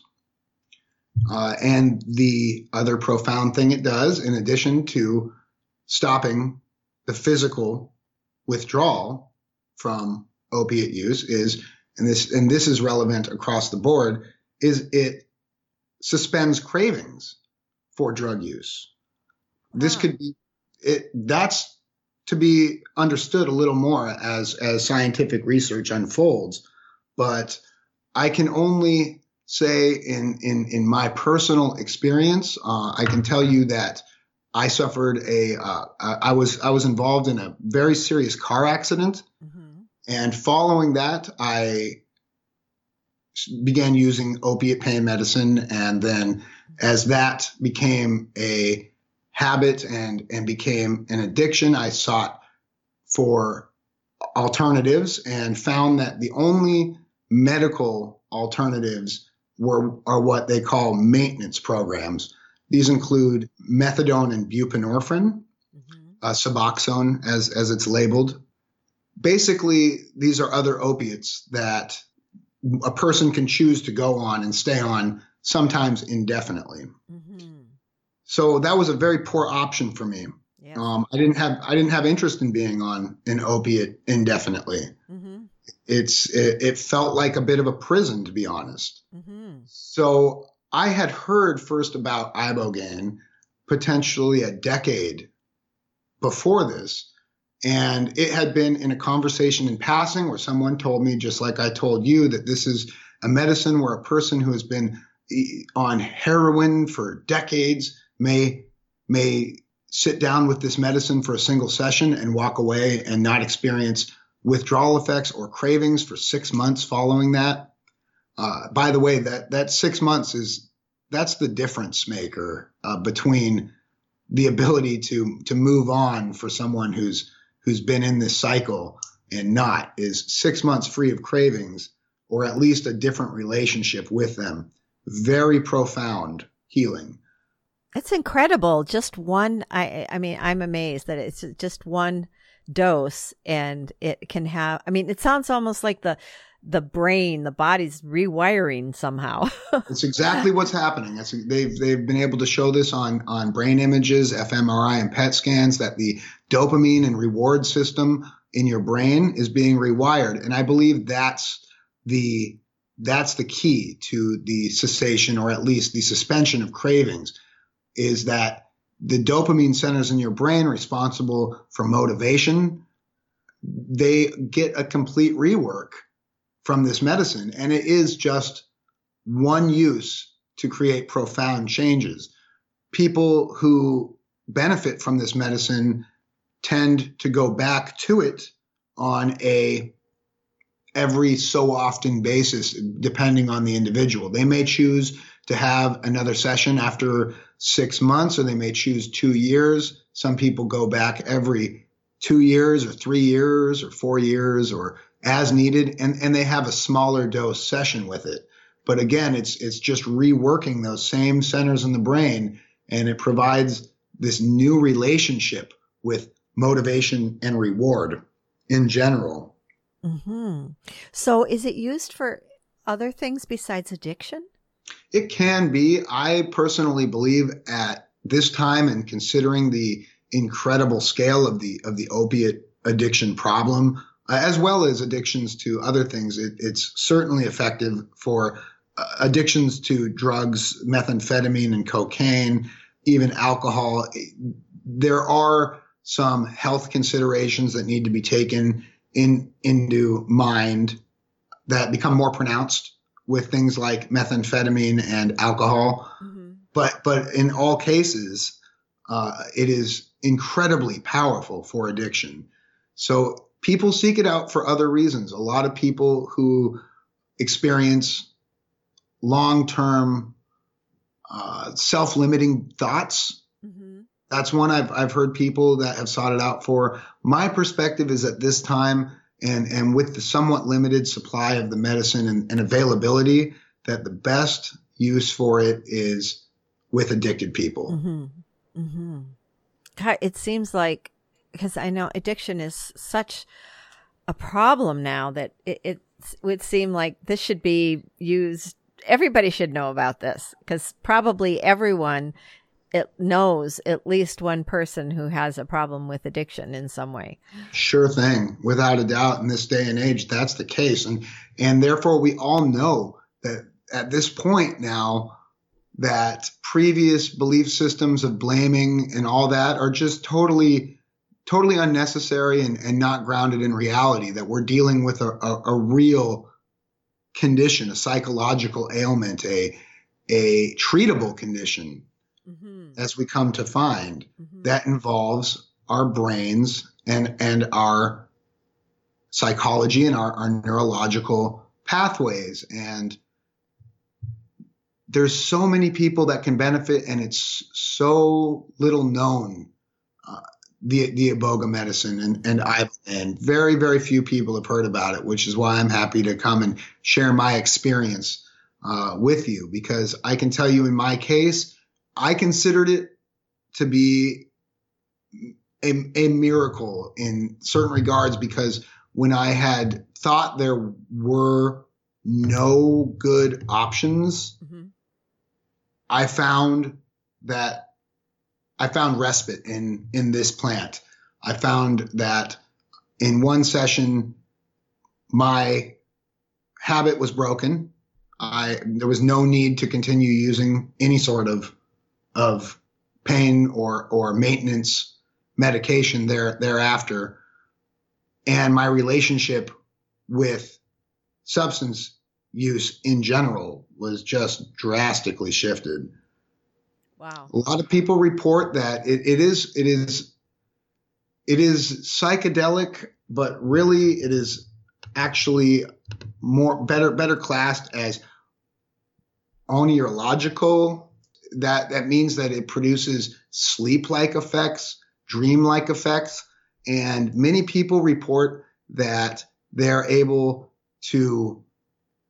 Uh, and the other profound thing it does, in addition to stopping the physical withdrawal from opiate use, is and this and this is relevant across the board, is it suspends cravings for drug use. This could be it. That's to be understood a little more as as scientific research unfolds. But I can only say in in in my personal experience, uh, I can tell you that I suffered a uh, I was I was involved in a very serious car accident, mm-hmm. and following that, I began using opiate pain medicine, and then as that became a habit and and became an addiction. I sought for alternatives and found that the only medical alternatives were are what they call maintenance programs. These include methadone and buprenorphine, mm-hmm. uh, Suboxone as as it's labeled. Basically, these are other opiates that a person can choose to go on and stay on sometimes indefinitely. Mm-hmm. So that was a very poor option for me. Yeah. Um, I didn't have I didn't have interest in being on an opiate indefinitely. Mm-hmm. It's it, it, felt like a bit of a prison to be honest. Mm-hmm. So I had heard first about ibogaine potentially a decade before this. And it had been in a conversation in passing where someone told me, just like I told you, that this is a medicine where a person who has been on heroin for decades may may sit down with this medicine for a single session and walk away and not experience withdrawal effects or cravings for six months following that. Uh, by the way, that that six months is that's the difference maker uh, between the ability to to move on for someone who's who's been in this cycle and not is six months free of cravings or at least a different relationship with them. Very profound healing. It's incredible. Just one. I. I mean, I'm amazed that it's just one dose, and it can have. I mean, it sounds almost like the the brain, the body's rewiring somehow. it's exactly what's happening. They've they've been able to show this on on brain images, fMRI, and PET scans that the dopamine and reward system in your brain is being rewired, and I believe that's the that's the key to the cessation or at least the suspension of cravings is that the dopamine centers in your brain responsible for motivation they get a complete rework from this medicine and it is just one use to create profound changes people who benefit from this medicine tend to go back to it on a every so often basis, depending on the individual. They may choose to have another session after six months, or they may choose two years. Some people go back every two years, or three years, or four years, or as needed, and, and they have a smaller dose session with it. But again, it's it's just reworking those same centers in the brain, and it provides this new relationship with motivation and reward in general. Mm-hmm. So, is it used for other things besides addiction? It can be. I personally believe at this time, and considering the incredible scale of the of the opiate addiction problem, as well as addictions to other things, it, it's certainly effective for uh, addictions to drugs, methamphetamine and cocaine, even alcohol. There are some health considerations that need to be taken in into mind that become more pronounced with things like methamphetamine and alcohol. Mm-hmm. But but in all cases, uh, it is incredibly powerful for addiction. So people seek it out for other reasons. A lot of people who experience long term uh, self limiting thoughts. Mm-hmm that's one I've I've heard people that have sought it out for. My perspective is at this time and and with the somewhat limited supply of the medicine and, and availability, that the best use for it is with addicted people. Mm-hmm. Mm-hmm. God, it seems like because I know addiction is such a problem now that it, it would seem like this should be used. Everybody should know about this because probably everyone it knows at least one person who has a problem with addiction in some way. Sure thing, without a doubt. In this day and age, that's the case, and and therefore we all know that at this point now that previous belief systems of blaming and all that are just totally totally unnecessary and, and not grounded in reality that we're dealing with a, a, a real condition a psychological ailment a a treatable condition mm-hmm. as we come to find. Mm-hmm. That involves our brains and and our psychology and our, our neurological pathways. And there's so many people that can benefit, and it's so little known. Uh, the the iboga medicine and and I and very very few people have heard about it, which is why I'm happy to come and share my experience uh, with you because I can tell you in my case I considered it to be a, a miracle in certain regards because when I had thought there were no good options, mm-hmm. I found that I found respite in in this plant. I found that in one session, my habit was broken. I there was no need to continue using any sort of of pain or or maintenance medication there thereafter. And my relationship with substance use in general was just drastically shifted. Wow. A lot of people report that it, it is it is it is psychedelic, but really it is actually more better better classed as oneirological. That that means that it produces sleep-like effects, dream-like effects, and many people report that they're able to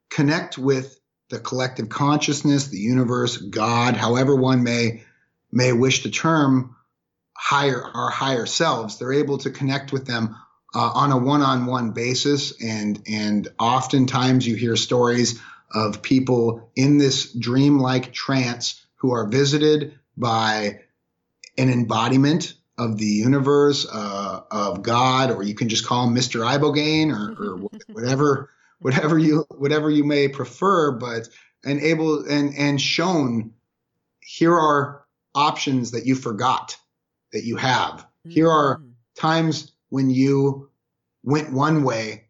connect with the collective consciousness, the universe, God, however one may may wish to term higher our higher selves. They're able to connect with them uh, on a one-on-one basis, and and oftentimes you hear stories of people in this dreamlike trance who are visited by an embodiment of the universe, uh, of God, or you can just call him Mr. Ibogaine or, or whatever whatever you whatever you may prefer, but and able and and shown here are options that you forgot that you have. Mm-hmm. Here are mm. times when you went one way,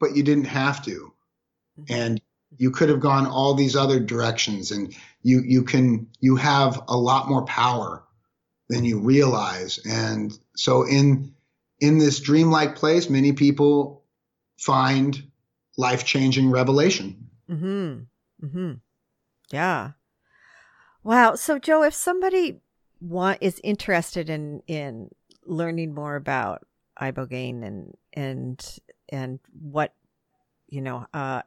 but you didn't have to. Mm-hmm. And you could have gone all these other directions and you you can you have a lot more power than you realize. And so in in this dreamlike place, many people find life changing revelation. Mm-hmm. Mm-hmm. Yeah. Wow. So, Joe, if somebody want is interested in in learning more about ibogaine and and and what you know uh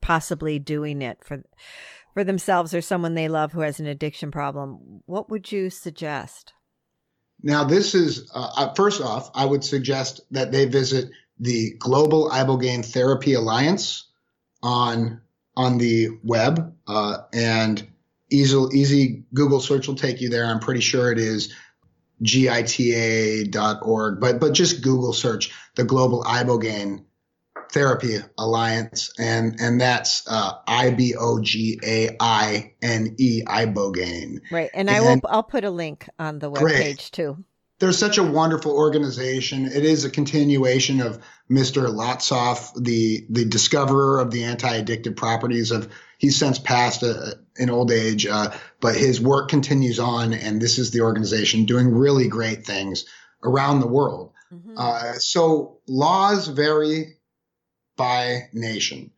possibly doing it for for themselves or someone they love who has an addiction problem what would you suggest now this is uh, uh first off i would suggest that they visit the Global Ibogaine Therapy Alliance on on the web, uh, and easy easy Google search will take you there. I'm pretty sure it is gita.org, but but just Google search the Global Ibogaine Therapy Alliance, and and that's uh, I B O G A I N E Ibogaine. Right, and, and I will I'll put a link on the web page too they're such a wonderful organization. It is a continuation of Mr. Lotsof, the the discoverer of the anti-addictive properties of. He's since passed uh, in old age, uh, but his work continues on, and this is the organization doing really great things around the world. Mm-hmm. Uh, so laws vary by nation.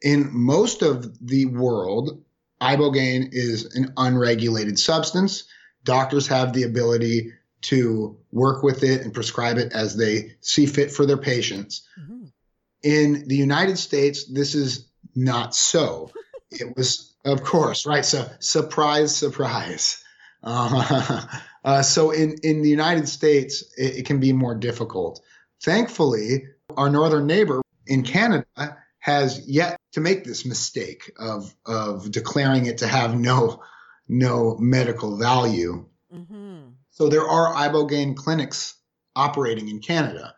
In most of the world, ibogaine is an unregulated substance. Doctors have the ability to work with it and prescribe it as they see fit for their patients. Mm-hmm. In the United States, this is not so. it was, of course, right. So, surprise, surprise. Uh, uh, so, in, in the United States, it, it can be more difficult. Thankfully, our northern neighbor in Canada has yet to make this mistake of, of declaring it to have no, no medical value. Mm-hmm. So there are ibogaine clinics operating in Canada.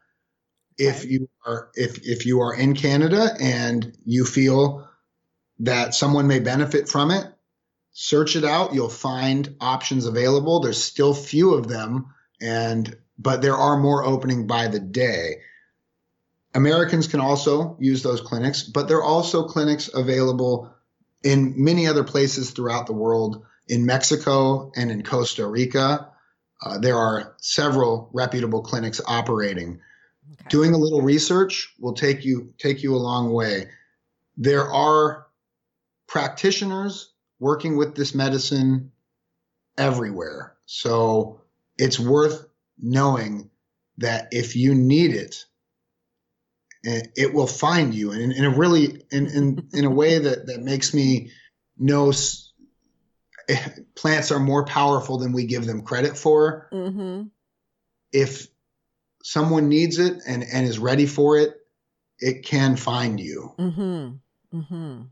If you are if if you are in Canada and you feel that someone may benefit from it, search it out. You'll find options available. There's still few of them, and but there are more opening by the day. Americans can also use those clinics, but there are also clinics available in many other places throughout the world, in Mexico and in Costa Rica. Uh, there are several reputable clinics operating. Okay. Doing a little research will take you take you a long way. There are practitioners working with this medicine everywhere. So it's worth knowing that if you need it, it will find you in, in a really in, in, in a way that, that makes me know plants are more powerful than we give them credit for. Mm-hmm. If someone needs it and, and is ready for it, it can find you. Mm-hmm. Mm-hmm.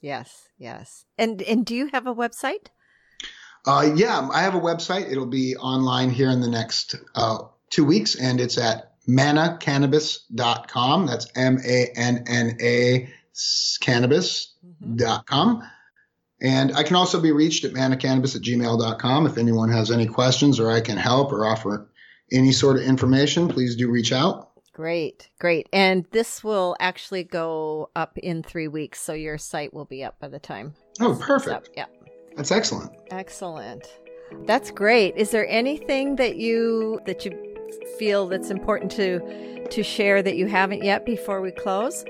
Yes, yes. And and do you have a website? Uh, yeah, I have a website. It'll be online here in the next uh, two weeks, and it's at mannacannabis.com. That's M A N N A cannabis.com. Mm-hmm. And I can also be reached at mannacannabis at gmail.com if anyone has any questions or I can help or offer any sort of information, please do reach out. Great, great. And this will actually go up in three weeks, so your site will be up by the time. Oh, perfect. Yeah. That's excellent. Excellent. That's great. Is there anything that you that you feel that's important to to share that you haven't yet before we close?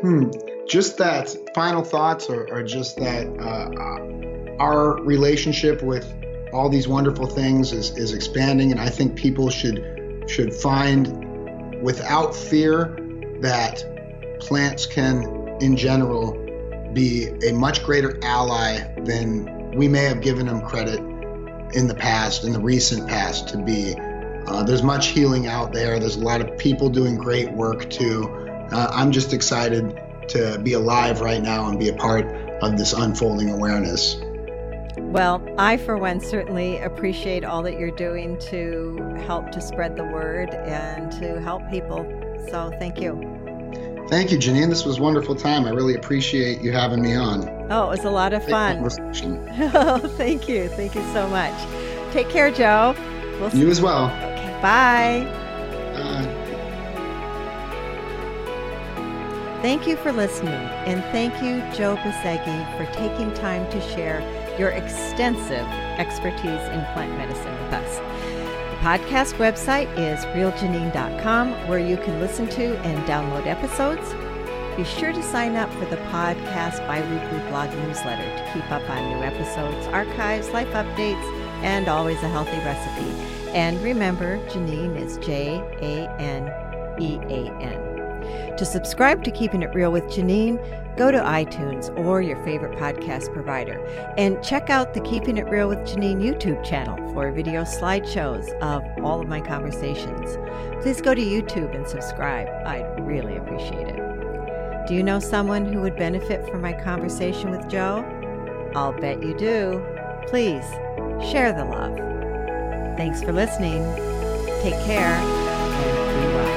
Hmm. Just that final thoughts are, just that uh, our relationship with all these wonderful things is, is expanding, and I think people should should find without fear that plants can, in general, be a much greater ally than we may have given them credit in the past, in the recent past, to be. Uh, there's much healing out there. There's a lot of people doing great work too. Uh, I'm just excited to be alive right now and be a part of this unfolding awareness. Well, I, for one, certainly appreciate all that you're doing to help to spread the word and to help people. So, thank you. Thank you, Janean. This was a wonderful time. I really appreciate you having me on. Oh, it was a lot of fun. oh, thank you. Thank you so much. Take care, Joe. We'll you as well. Okay, bye. Thank you for listening, and thank you, Joe Besegy, for taking time to share your extensive expertise in plant medicine with us. The podcast website is realjanean.com, where you can listen to and download episodes. Be sure to sign up for the podcast biweekly blog newsletter to keep up on new episodes, archives, life updates, and always a healthy recipe. And remember, Janean is J A N E A N. To subscribe to Keeping It Real with Janean, go to iTunes or your favorite podcast provider and check out the Keeping It Real with Janean YouTube channel for video slideshows of all of my conversations. Please go to YouTube and subscribe. I'd really appreciate it. Do you know someone who would benefit from my conversation with Joe? I'll bet you do. Please share the love. Thanks for listening. Take care and be well.